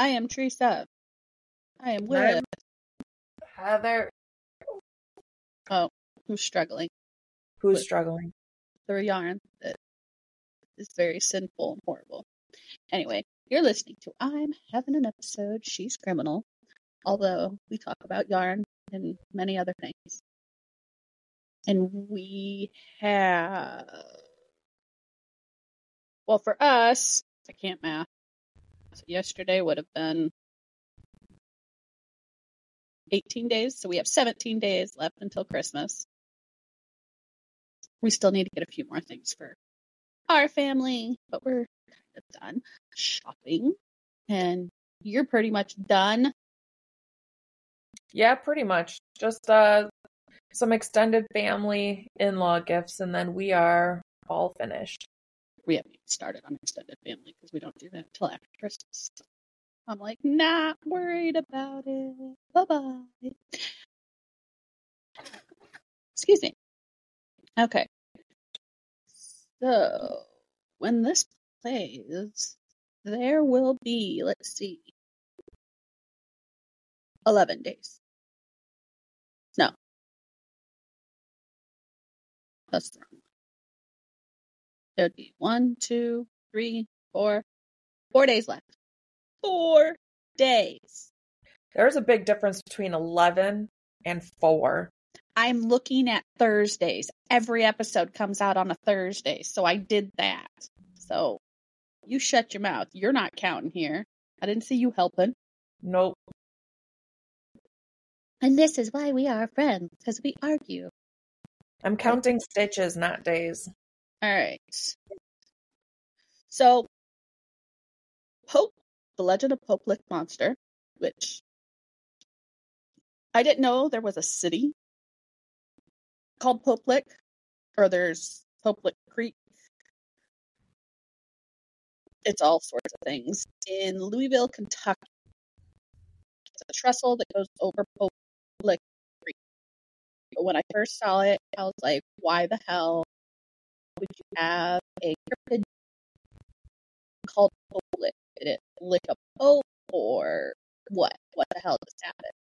I am Teresa. I am with Heather, oh, who's struggling who's With- struggling. through a yarn that is very sinful and horrible. Anyway, you're listening to I'm having an episode. She's criminal, although we talk about yarn and many other things. And we have, well, for us, I can't math. So yesterday would have been 18 days. So we have 17 days left until Christmas. We still need to get a few more things for our family, but we're kind of done shopping. And you're pretty much done. Yeah, pretty much. Just uh some extended family in-law gifts and then we are all finished. We haven't even started on extended family because we don't do that until after Christmas. I'm like, not worried about it. Bye bye. Excuse me. Okay. So when this plays, there will be, let's see, 11 days. No. That's wrong. It would be one, two, three, four, four days left. Four days. There's a big difference between 11 and 4. I'm looking at Thursdays. Every episode comes out on a Thursday, so I did that. So you shut your mouth. You're not counting here. I didn't see you helping. Nope. And this is why we are friends, because we argue. I'm counting stitches, not days. All right. So, Pope, the Legend of Pope Lick Monster, which I didn't know there was a city called Pope Lick, or there's Pope Lick Creek. It's all sorts of things. In Louisville, Kentucky, it's a trestle that goes over Pope Lick Creek. But when I first saw it, I was like, why the hell would you have a cryptid called Lick? Did it lick a pope or what? What the hell just happened?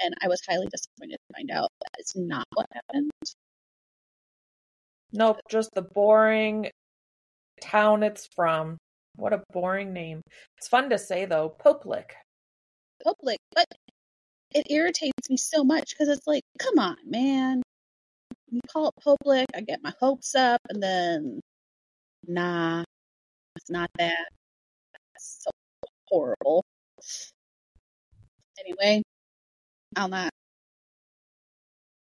And I was highly disappointed to find out it's not what happened. Nope, just the boring town it's from. What a boring name. It's fun to say though. Poplick. Pope Lick, but it irritates me so much because it's like, come on, man. Call it Pope Lick, I get my hopes up, and then, nah, it's not that. That's so horrible. Anyway, on not.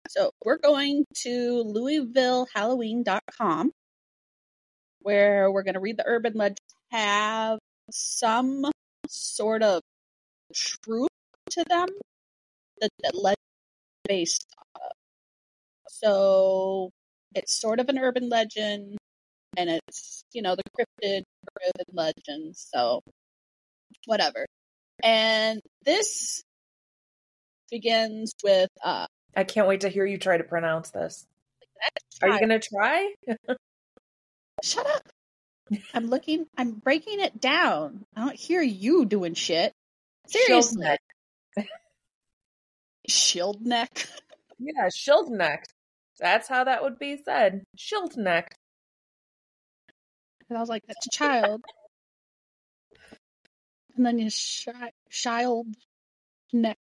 So we're going to LouisvilleHalloween.com where we're going to read the urban legends have some sort of truth to them that the legend based off of. So it's sort of an urban legend and it's, you know, the cryptid urban legend. So whatever. And this begins with uh I can't wait to hear you try to pronounce this. Are you going to try? Shut up. I'm looking, I'm breaking it down. I don't hear you doing shit. Seriously. Shield neck. Yeah, Schildneck. That's how that would be said. Schildneck. And I was like, that's a child. and then you shi- child neck.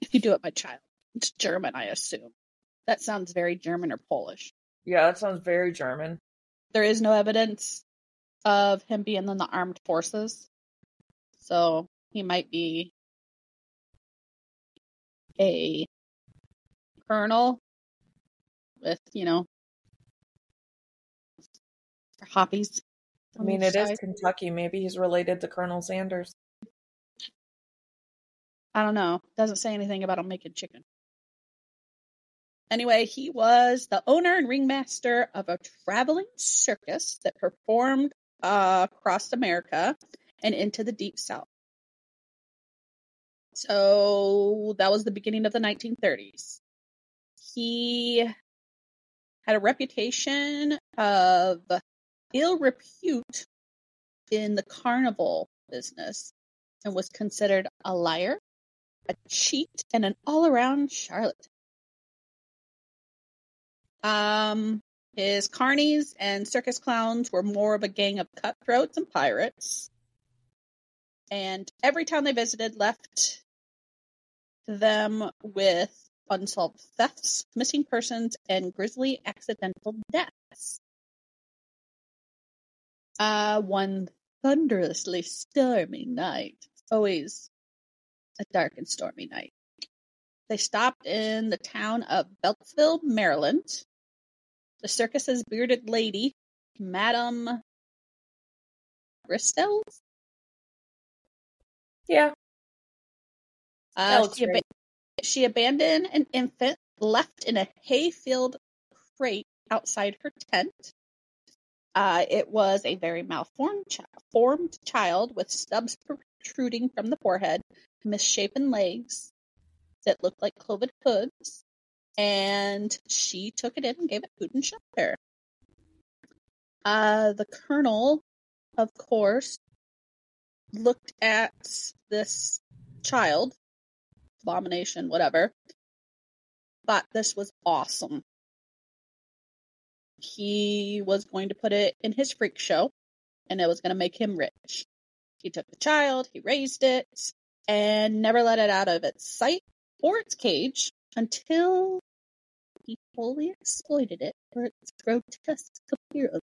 If you do it by child, it's German, I assume. That sounds very German or Polish. Yeah, that sounds very German. There is no evidence of him being in the armed forces. So he might be a colonel with, you know, for hobbies. I mean, it is Kentucky. Maybe he's related to Colonel Sanders. I don't know. Doesn't say anything about him making chicken. Anyway, he was the owner and ringmaster of a traveling circus that performed uh, across America and into the deep south. So that was the beginning of the 1930s. He had a reputation of ill repute in the carnival business and was considered a liar, a cheat, and an all around charlatan. Um, his carnies and circus clowns were more of a gang of cutthroats and pirates. And every town they visited left them with unsolved thefts, missing persons, and grisly accidental deaths. Uh, one thunderously stormy night. Always a dark and stormy night. They stopped in the town of Beltsville, Maryland. The circus's bearded lady, Madame Bristells, Yeah. Uh, she, ab- she abandoned an infant left in a hay-filled crate outside her tent. Uh, it was a very malformed formed child with stubs protruding from the forehead, misshapen legs that looked like cloven hooves, and she took it in and gave it food and shelter. Uh, the colonel, of course, looked at this child, abomination, whatever, thought this was awesome. He was going to put it in his freak show, and it was going to make him rich. He took the child, he raised it, and never let it out of its sight or its cage until he fully exploited it for its grotesque appearance.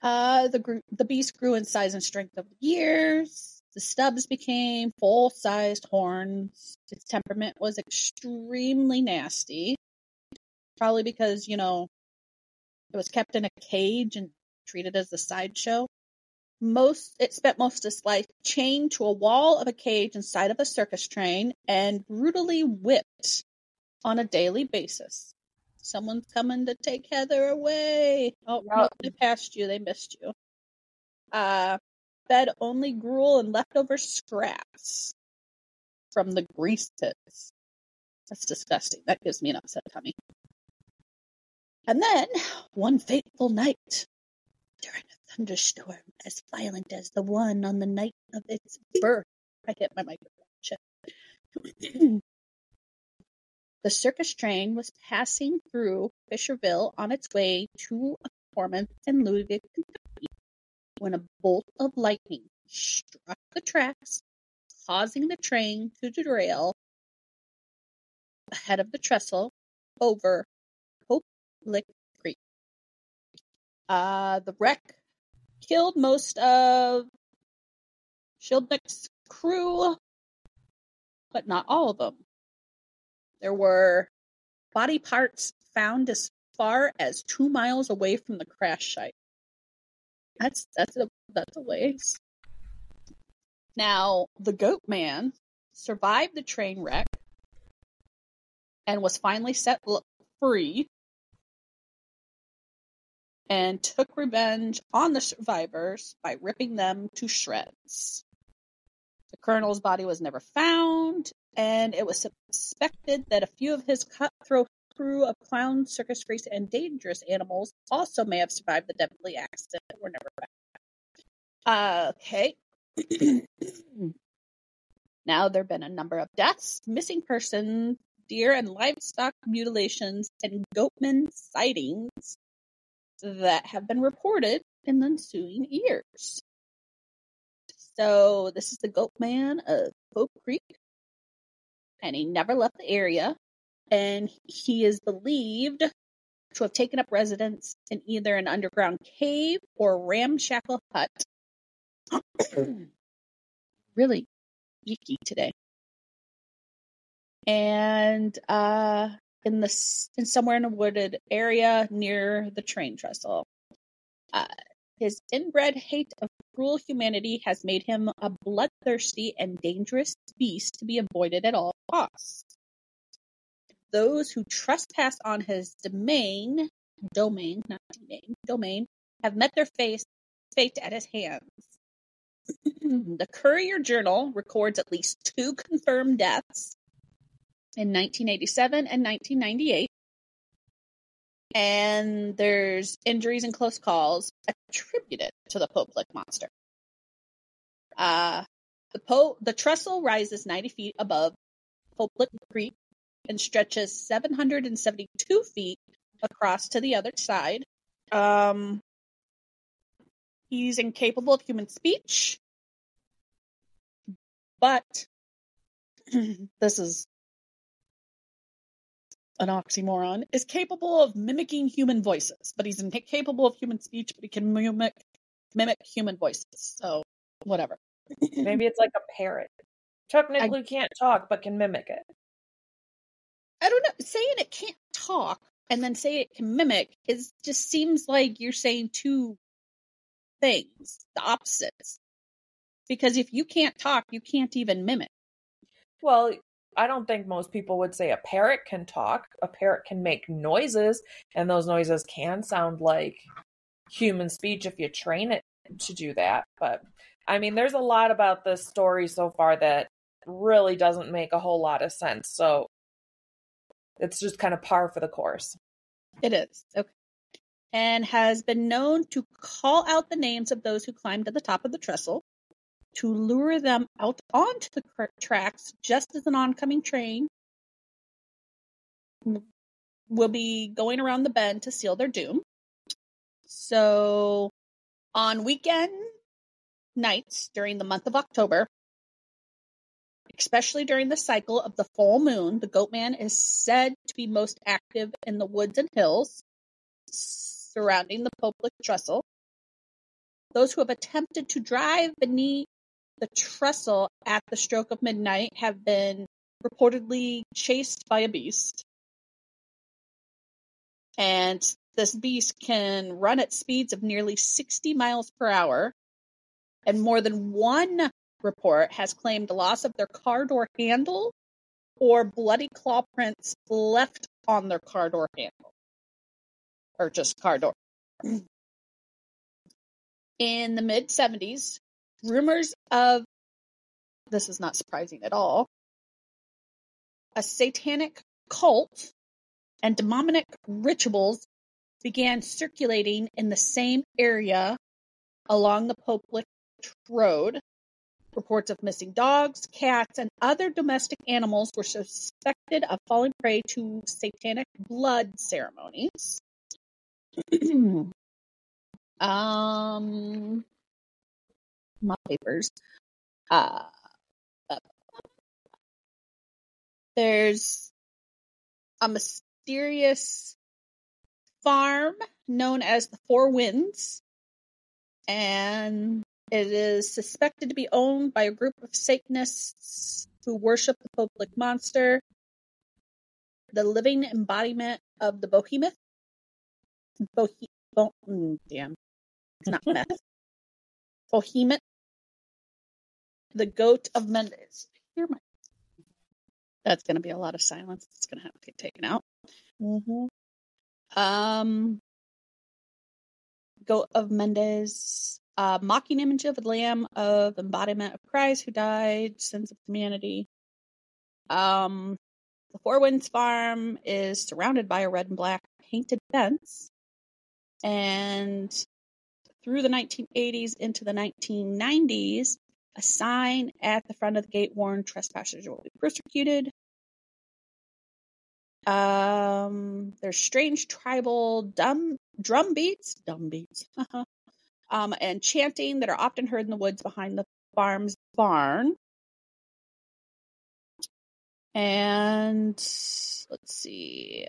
Uh, the gr- the beast grew in size and strength over the years. The stubs became full-sized horns. Its temperament was extremely nasty, probably because you know it was kept in a cage and treated as a sideshow. Most it spent most of its life chained to a wall of a cage inside of a circus train and brutally whipped on a daily basis. Someone's coming to take Heather away. Oh, no, they passed you. They missed you. Uh, fed only gruel and leftover scraps from the grease pits. That's disgusting. That gives me an upset tummy. And then, one fateful night, during a thunderstorm as violent as the one on the night of its birth, I hit my microphone. The circus train was passing through Fisherville on its way to a performance in Louisville, Kentucky, when a bolt of lightning struck the tracks, causing the train to derail ahead of the trestle over Pope Lick Creek. Uh, the wreck killed most of Shieldnick's crew, but not all of them. There were body parts found as far as two miles away from the crash site. That's that's a that's a ways. Now the Goat Man survived the train wreck and was finally set free and took revenge on the survivors by ripping them to shreds. The colonel's body was never found, and it was suspected that a few of his cutthroat crew of clown, circus freaks, and dangerous animals also may have survived the deadly accident were never back. Uh, okay. now there have been a number of deaths, missing persons, deer and livestock mutilations, and goatman sightings that have been reported in the ensuing years. So this is the goat man of Hope Creek, and he never left the area, and he is believed to have taken up residence in either an underground cave or ramshackle hut. really geeky today. And uh in the in somewhere in a wooded area near the train trestle. Uh, his inbred hate of cruel humanity has made him a bloodthirsty and dangerous beast to be avoided at all costs. Those who trespass on his domain, domain, not domain, domain, have met their face, fate at his hands. the Courier Journal records at least two confirmed deaths in 1987 and 1998. and there's injuries and close calls attributed to the Pope monster. Uh, the po- the trestle rises 90 feet above Pope Lick Creek and stretches 772 feet across to the other side. Um, he's incapable of human speech, but this is an oxymoron, is capable of mimicking human voices, but he's incapable of human speech, but he can mimic mimic human voices. So whatever. Maybe it's like a parrot. Technically can't talk, but can mimic it. I don't know. Saying it can't talk and then say it can mimic is just seems like you're saying two things, the opposites. Because if you can't talk, you can't even mimic. Well, I don't think most people would say a parrot can talk. A parrot can make noises, and those noises can sound like human speech if you train it to do that. But I mean, there's a lot about this story so far that really doesn't make a whole lot of sense. So it's just kind of par for the course. It is. Okay. And has been known to call out the names of those who climbed to the top of the trestle to lure them out onto the tracks just as an oncoming train will be going around the bend to seal their doom. So on weekend nights during the month of October, especially during the cycle of the full moon, the goatman is said to be most active in the woods and hills surrounding the Pope Lick trestle. Those who have attempted to drive beneath the trestle at the stroke of midnight have been reportedly chased by a beast. And this beast can run at speeds of nearly 60 miles per hour. And more than one report has claimed loss of their car door handle or bloody claw prints left on their car door handle. Or just car door. In the mid 70s, rumors of this is not surprising at all a satanic cult and demonic rituals began circulating in the same area along the Pope Lick Road. Reports of missing dogs, cats, and other domestic animals were suspected of falling prey to satanic blood ceremonies. um, my papers. Uh, there's a mysterious farm known as the Four Winds, and it is suspected to be owned by a group of Satanists who worship the Pope Lick monster, the living embodiment of the behemoth. Bohe- Bo- mm, damn, it's not meth. Behemoth the goat of Mendes. Hear my. That's going to be a lot of silence. It's going to have to get taken out. Mm-hmm. Um, goat of Mendes, uh, mocking image of the Lamb of embodiment of Christ who died, sins of humanity. Um, the Four Winds Farm is surrounded by a red and black painted fence, and through the 1980s into the 1990s, a sign at the front of the gate warned trespassers will be persecuted. Um, there's strange tribal dumb drum beats, dumb beats, um, and chanting that are often heard in the woods behind the farm's barn. And let's see,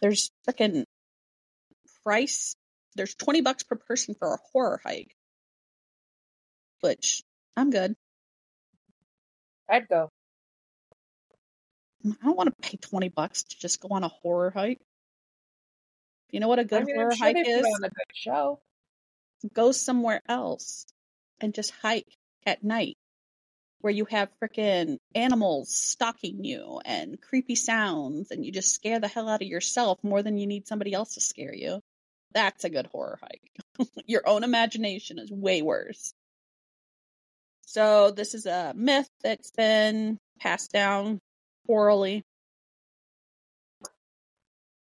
there's freaking price. There's twenty bucks per person for a horror hike which I'm good. I'd go. I don't want to pay 20 bucks to just go on a horror hike. You know what a good I mean, horror sure hike is? on a good show. Go somewhere else and just hike at night where you have freaking animals stalking you and creepy sounds and you just scare the hell out of yourself more than you need somebody else to scare you. That's a good horror hike. Your own imagination is way worse. So this is a myth that's been passed down orally.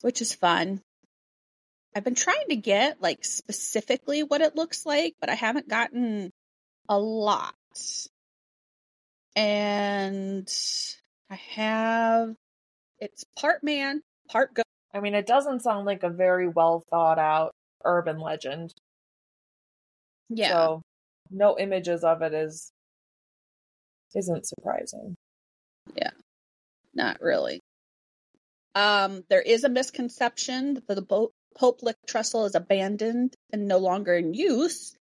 which is fun. I've been trying to get like specifically what it looks like, but I haven't gotten a lot. And I have it's part man, part goat. I mean, it doesn't sound like a very well thought out urban legend. Yeah. So no images of it is isn't surprising. Yeah. Not really. Um, there is a misconception that the Bo- Pope Lick trestle is abandoned and no longer in use,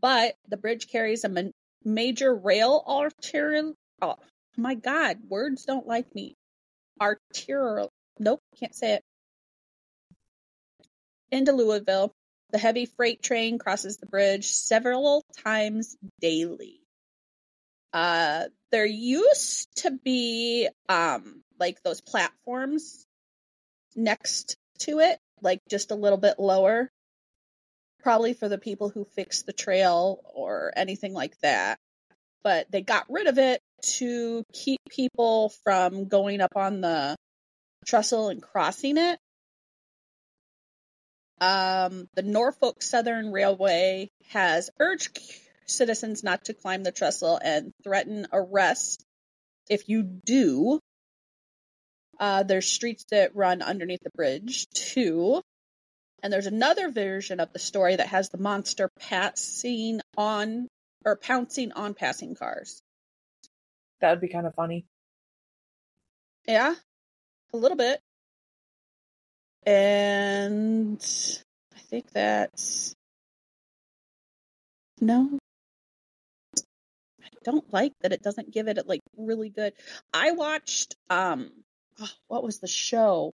but the bridge carries a ma- major rail arterial. Oh my God, words don't like me. Arterial. Nope, can't say it. Into Louisville, the heavy freight train crosses the bridge several times daily. Uh, there used to be um like those platforms next to it, like just a little bit lower, probably for the people who fixed the trail or anything like that. But they got rid of it to keep people from going up on the trestle and crossing it. Um, the Norfolk Southern Railway has urged citizens not to climb the trestle and threaten arrest if you do. Uh, there's streets that run underneath the bridge too. And there's another version of the story that has the monster passing on or pouncing on passing cars. That would be kind of funny. Yeah, a little bit. And I think that's no. I don't like that it doesn't give it like really good. I watched um oh, what was the show?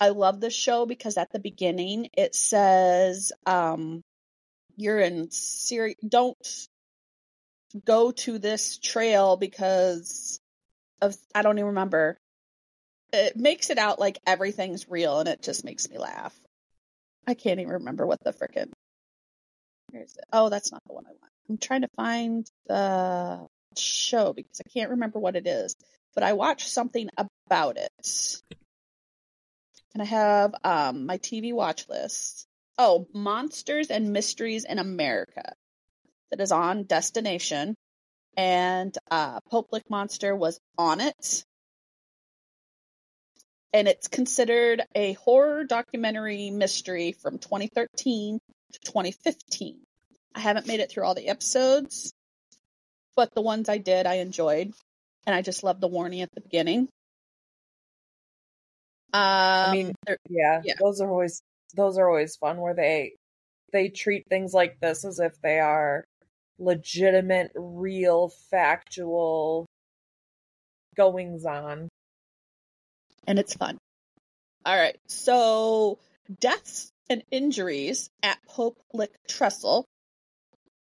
I love this show because at the beginning it says um you're in Syria don't go to this trail because of I don't even remember. It makes it out like everything's real and it just makes me laugh. I can't even remember what the frickin'? Oh, that's not the one I want. I'm trying to find the show because I can't remember what it is. But I watched something about it. And I have um my TV watch list. Oh, Monsters and Mysteries in America. That is on Destination. And uh Monster was on it. And it's considered a horror documentary mystery from 2013 to 2015. I haven't made it through all the episodes, but the ones I did, I enjoyed. And I just love the warning at the beginning. Um, I mean, yeah, yeah. those are always those are always fun where they they treat things like this as if they are legitimate, real, factual goings on. and it's fun. All right, so deaths and injuries at Pope Lick Trestle.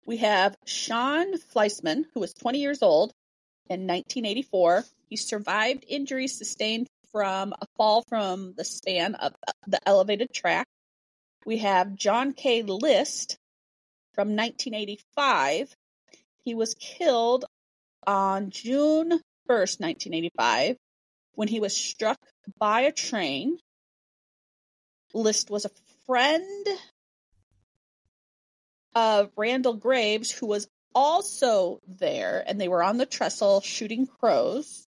We have Sean Fleisman, who was 20 years old in 1984. He survived injuries sustained from a fall from the span of the elevated track. We have John K. List from 1985. He was killed on June 1st, 1985, when he was struck by a train. List was a friend of Randall Graves, who was also there, and they were on the trestle shooting crows.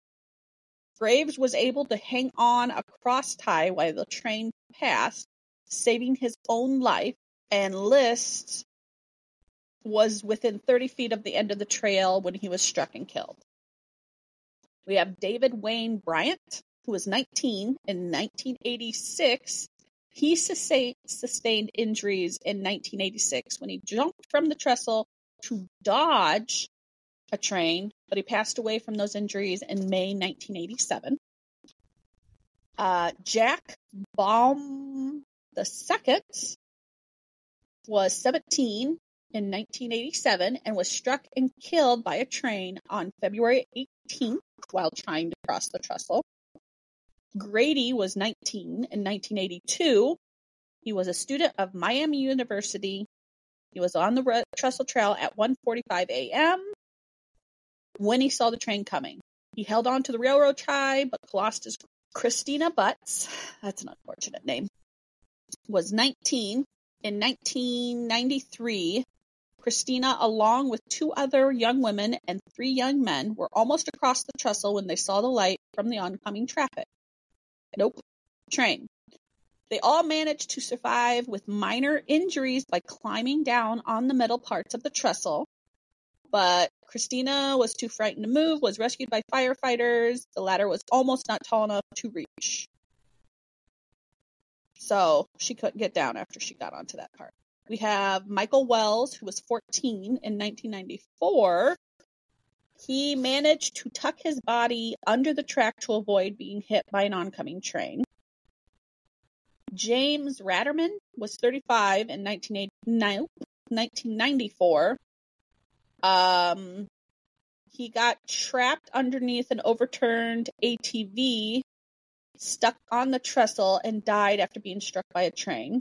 Graves was able to hang on a cross tie while the train passed, saving his own life, and List was within 30 feet of the end of the trail when he was struck and killed. We have David Wayne Bryant, who was 19 in 1986. He sustained injuries in 1986 when he jumped from the trestle to dodge a train, but he passed away from those injuries in May 1987. Uh, Jack Baum the second was 17 in 1987 and was struck and killed by a train on February 18th while trying to cross the trestle. Grady was 19 in 1982. He was a student of Miami University. He was on the re- trestle trail at 1:45 a.m. when he saw the train coming. He held on to the railroad tie but lost his Christina Butts, that's an unfortunate name, was 19. In 1993, Christina, along with two other young women and three young men, were almost across the trestle when they saw the light from the oncoming traffic. Nope, train. They all managed to survive with minor injuries by climbing down on the metal parts of the trestle. But Christina was too frightened to move, was rescued by firefighters. The ladder was almost not tall enough to reach. So she couldn't get down after she got onto that part. We have Michael Wells, who was 14 in 1994. He managed to tuck his body under the track to avoid being hit by an oncoming train. James Ratterman was 35 in 1994. Um, he got trapped underneath an overturned ATV, stuck on the trestle, and died after being struck by a train.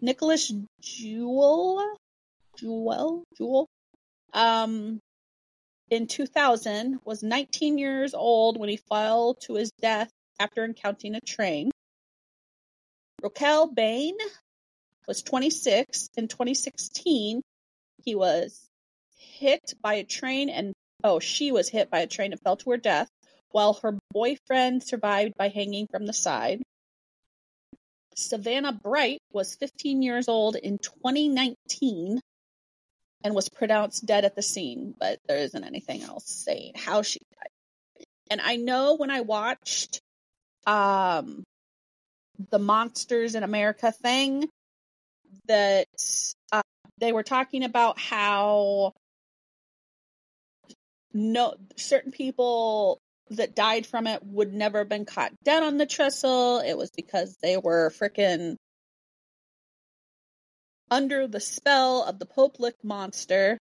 Nicholas Jewell, Jewell, Jewell, um, in 2000 was 19 years old when he fell to his death after encountering a train. Roquel Bain was 26 in 2016. He was hit by a train and oh, she was hit by a train and fell to her death, while her boyfriend survived by hanging from the side. Savannah Bright was 15 years old in 2019 and was pronounced dead at the scene, but there isn't anything else saying how she died. And I know when I watched um, the Monsters in America thing that uh, they were talking about how no certain people that died from it would never have been caught dead on the trestle. It was because they were freaking under the spell of the Pope Lick monster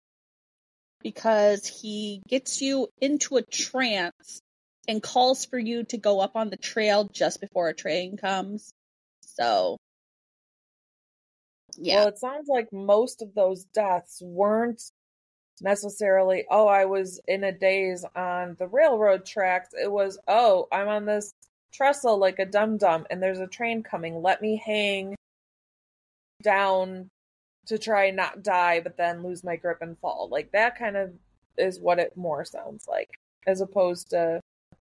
because he gets you into a trance and calls for you to go up on the trail just before a train comes. So, yeah. Well, it sounds like most of those deaths weren't necessarily, oh, I was in a daze on the railroad tracks. It was, oh, I'm on this trestle like a dum dum and there's a train coming. Let me hang down to try not die, but then lose my grip and fall. Like that kind of is what it more sounds like, as opposed to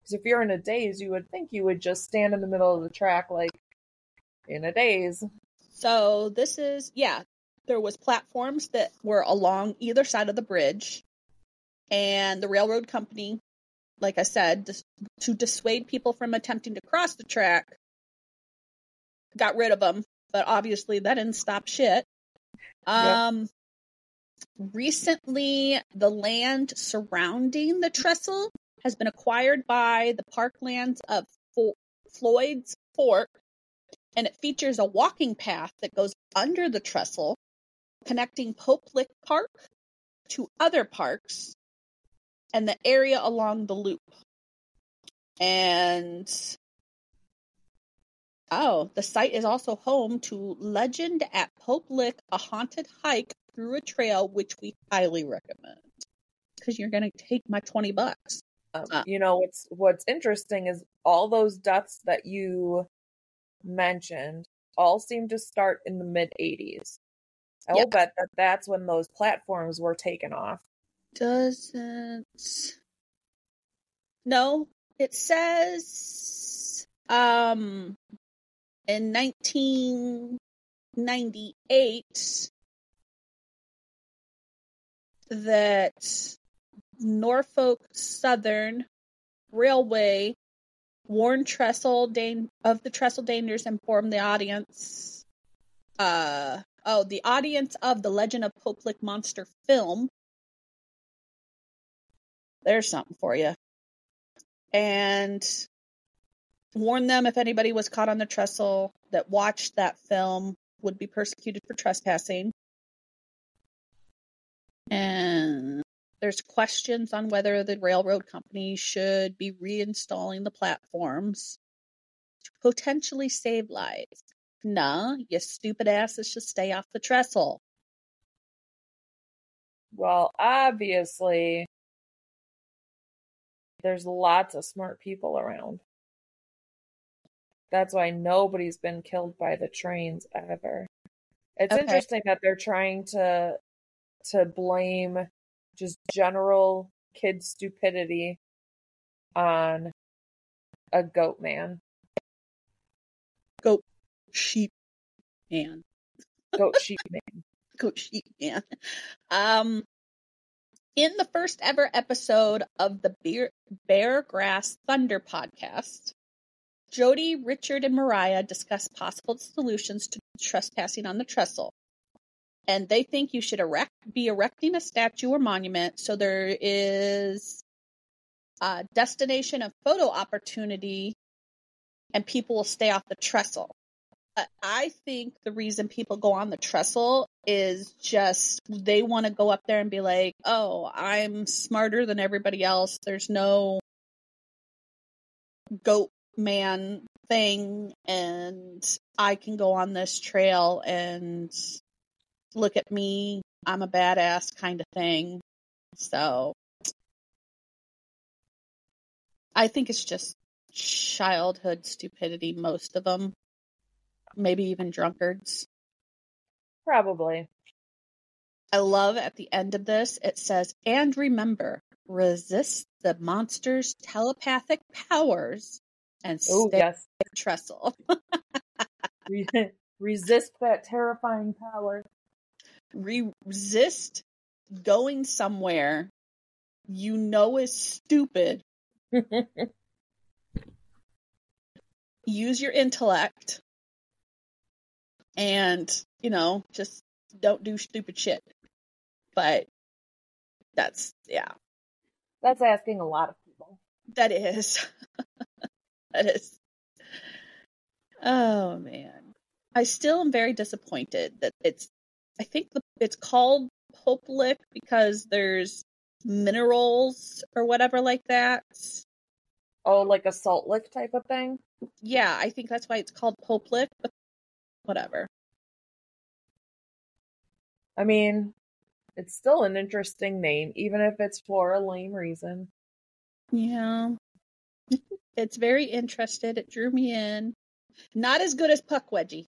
because if you're in a daze, you would think you would just stand in the middle of the track like in a daze. So this is yeah, there was platforms that were along either side of the bridge and the railroad company like i said dis- to dissuade people from attempting to cross the track got rid of them but obviously that didn't stop shit um recently the land surrounding the trestle has been acquired by the parklands of Fo- floyd's fork and it features a walking path that goes under the trestle connecting Pope Lick Park to other parks and the area along the loop. And oh, the site is also home to Legend at Pope Lick, a haunted hike through a trail, which we highly recommend because you're going to take my 20 bucks. Um, uh, you know, what's, what's interesting is all those deaths that you mentioned all seem to start in the mid 80s. I'll yep. bet that that's when those platforms were taken off. Doesn't. No, it says um in 1998 that Norfolk Southern Railway warned Trestle Dan- of the Trestle dangers and informed the audience uh, Oh, the audience of the Legend of Pope Lick Monster film. There's something for you. And warn them if anybody was caught on the trestle that watched that film would be persecuted for trespassing. And there's questions on whether the railroad company should be reinstalling the platforms to potentially save lives. Nah, you stupid asses should stay off the trestle. Well, obviously, there's lots of smart people around. That's why nobody's been killed by the trains ever. It's Okay. interesting that they're trying to to blame just general kid stupidity on a goat man. Goat sheep man. Goat sheep man. Goat sheep man. Um, in the first ever episode of the Bear, Bear Grass Thunder podcast, Jody, Richard, and Mariah discuss possible solutions to trespassing on the trestle. And they think you should erect be erecting a statue or monument so there is a destination of photo opportunity and people will stay off the trestle. Uh, I think the reason people go on the trestle is just they want to go up there and be like, oh, I'm smarter than everybody else. There's no goat man thing, and I can go on this trail and look at me. I'm a badass kind of thing. So I think it's just childhood stupidity, most of them. Maybe even drunkards. Probably. I love at the end of this, it says, and remember, resist the monster's telepathic powers and stay yes. trestle. Resist that terrifying power. Resist going somewhere you know is stupid. Use your intellect and, you know, just don't do stupid shit. But that's, yeah, That's asking a lot of people. that is. that is. Oh man. I still am very disappointed that it's I think the, it's called Pope Lick because there's minerals or whatever like that. Oh, like a salt lick type of thing? Yeah, I think that's why it's called Pope Lick, but whatever. I mean, it's still an interesting name, even if it's for a lame reason. Yeah. it's very interested. It drew me in. Not as good as Puck Wedgie.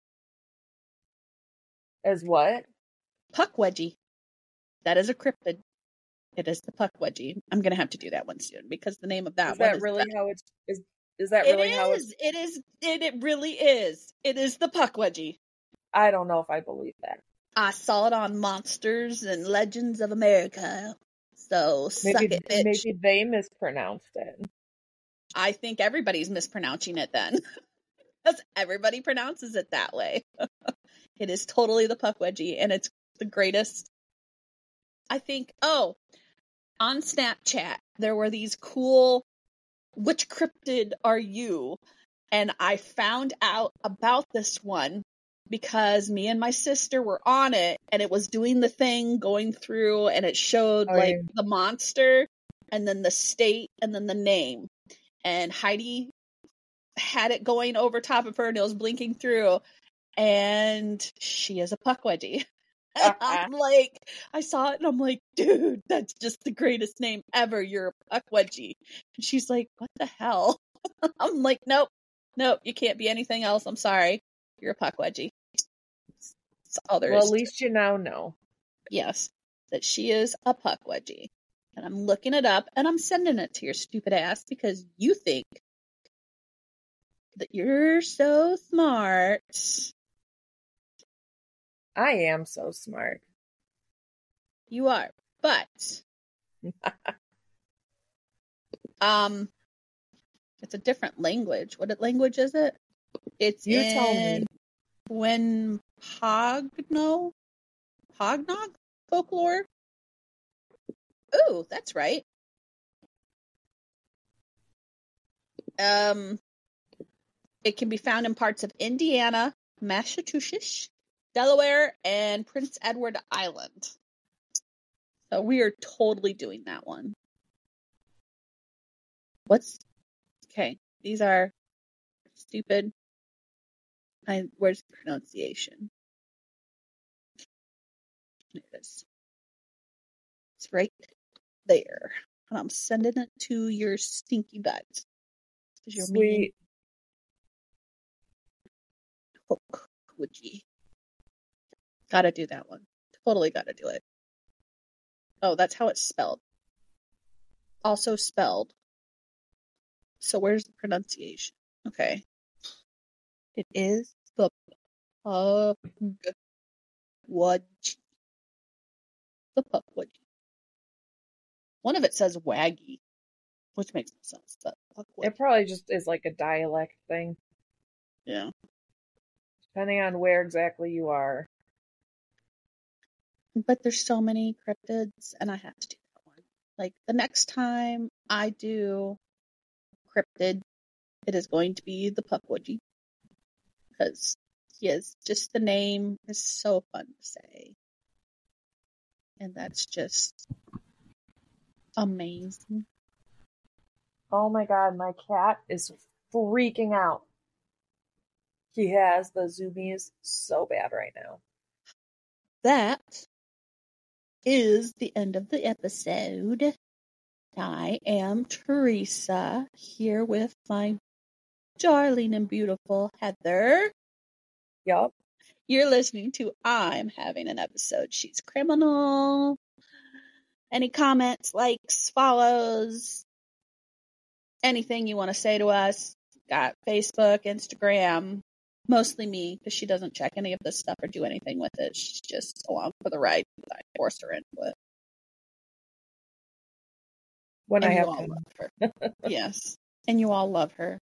As what? Puck Wedgie. That is a cryptid. It is the Puck Wedgie. I'm gonna have to do that one soon because the name of that Is one that is really how it's is is that It really how it's... it is It, it really is. It is the Puck Wedgie. I don't know if I believe that. I saw it on Monsters and Legends of America. So suck Maybe it, bitch. maybe they mispronounced it. I think everybody's mispronouncing it then. Because everybody pronounces it that way. it is totally the puck wedgie, and it's the greatest. I think, oh, on Snapchat, there were these cool, which cryptid are you? And I found out about this one because me and my sister were on it, and it was doing the thing going through, and it showed Oh, like yeah. the monster, and then the state, and then the name and Heidi had it going over top of her and it was blinking through and she is a puck wedgie. I'm like, I saw it and I'm like, dude, that's just the greatest name ever. You're a puck wedgie. And she's like, what the hell? I'm like, nope, nope, you can't be anything else. I'm sorry. You're a puck wedgie. That's all there. Well, at least you now know. yes, that she is a puck wedgie. And I'm looking it up and I'm sending it to your stupid ass because you think that you're so smart. I am so smart. You are. But um it's a different language. What language is it? It's You in tell me. when Pogno Pognog folklore. Ooh, that's right. Um it can be found in parts of Indiana, Massachusetts, Delaware, and Prince Edward Island. So we are totally doing that one. What's okay? These are stupid. I where's the pronunciation? It is. It's right there, and I'm sending it to your stinky butt. 'Cause you're mean. Sweet. Pukwudgie. Gotta do that one. Totally gotta do it. Oh, that's how it's spelled. Also spelled. So where's the pronunciation? Okay. It is the Pukwudgie. The Pukwudgie. One of it says waggy, which makes no sense, but. It probably just is like a dialect thing, Yeah. depending on where exactly you are. But there's so many cryptids, and I have to do that one. Like the next time I do cryptid, it is going to be the Pukwudgie. Because he is just the name is so fun to say. And that's just amazing. Oh my god, my cat is freaking out. He has the zoomies so bad right now. That is the end of the episode. I am Teresa here with my darling and beautiful Heather. Yup. You're listening to I'm having an episode. She's criminal. Any comments, likes, follows, anything you want to say to us? Got Facebook, Instagram, mostly me because she doesn't check any of this stuff or do anything with it. She's just along for the ride. I force her into it. When I And you have all love her. yes. And you all love her.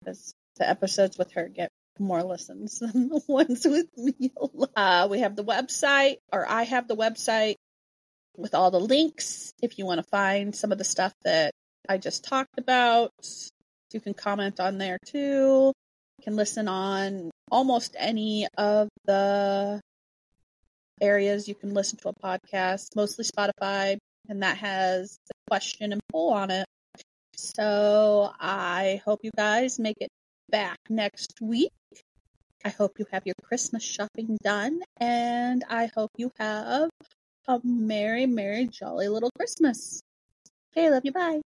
Because the episodes with her get more listens than the ones with me. Uh, we have the website, or I have the website with all the links. If you want to find some of the stuff that I just talked about, you can comment on there too can listen on almost any of the areas you can listen to a podcast, mostly Spotify, and that has the question and poll on it. So I hope you guys make it back next week. I hope you have your Christmas shopping done, and I hope you have a merry, merry, jolly little Christmas. Okay, love you. Bye.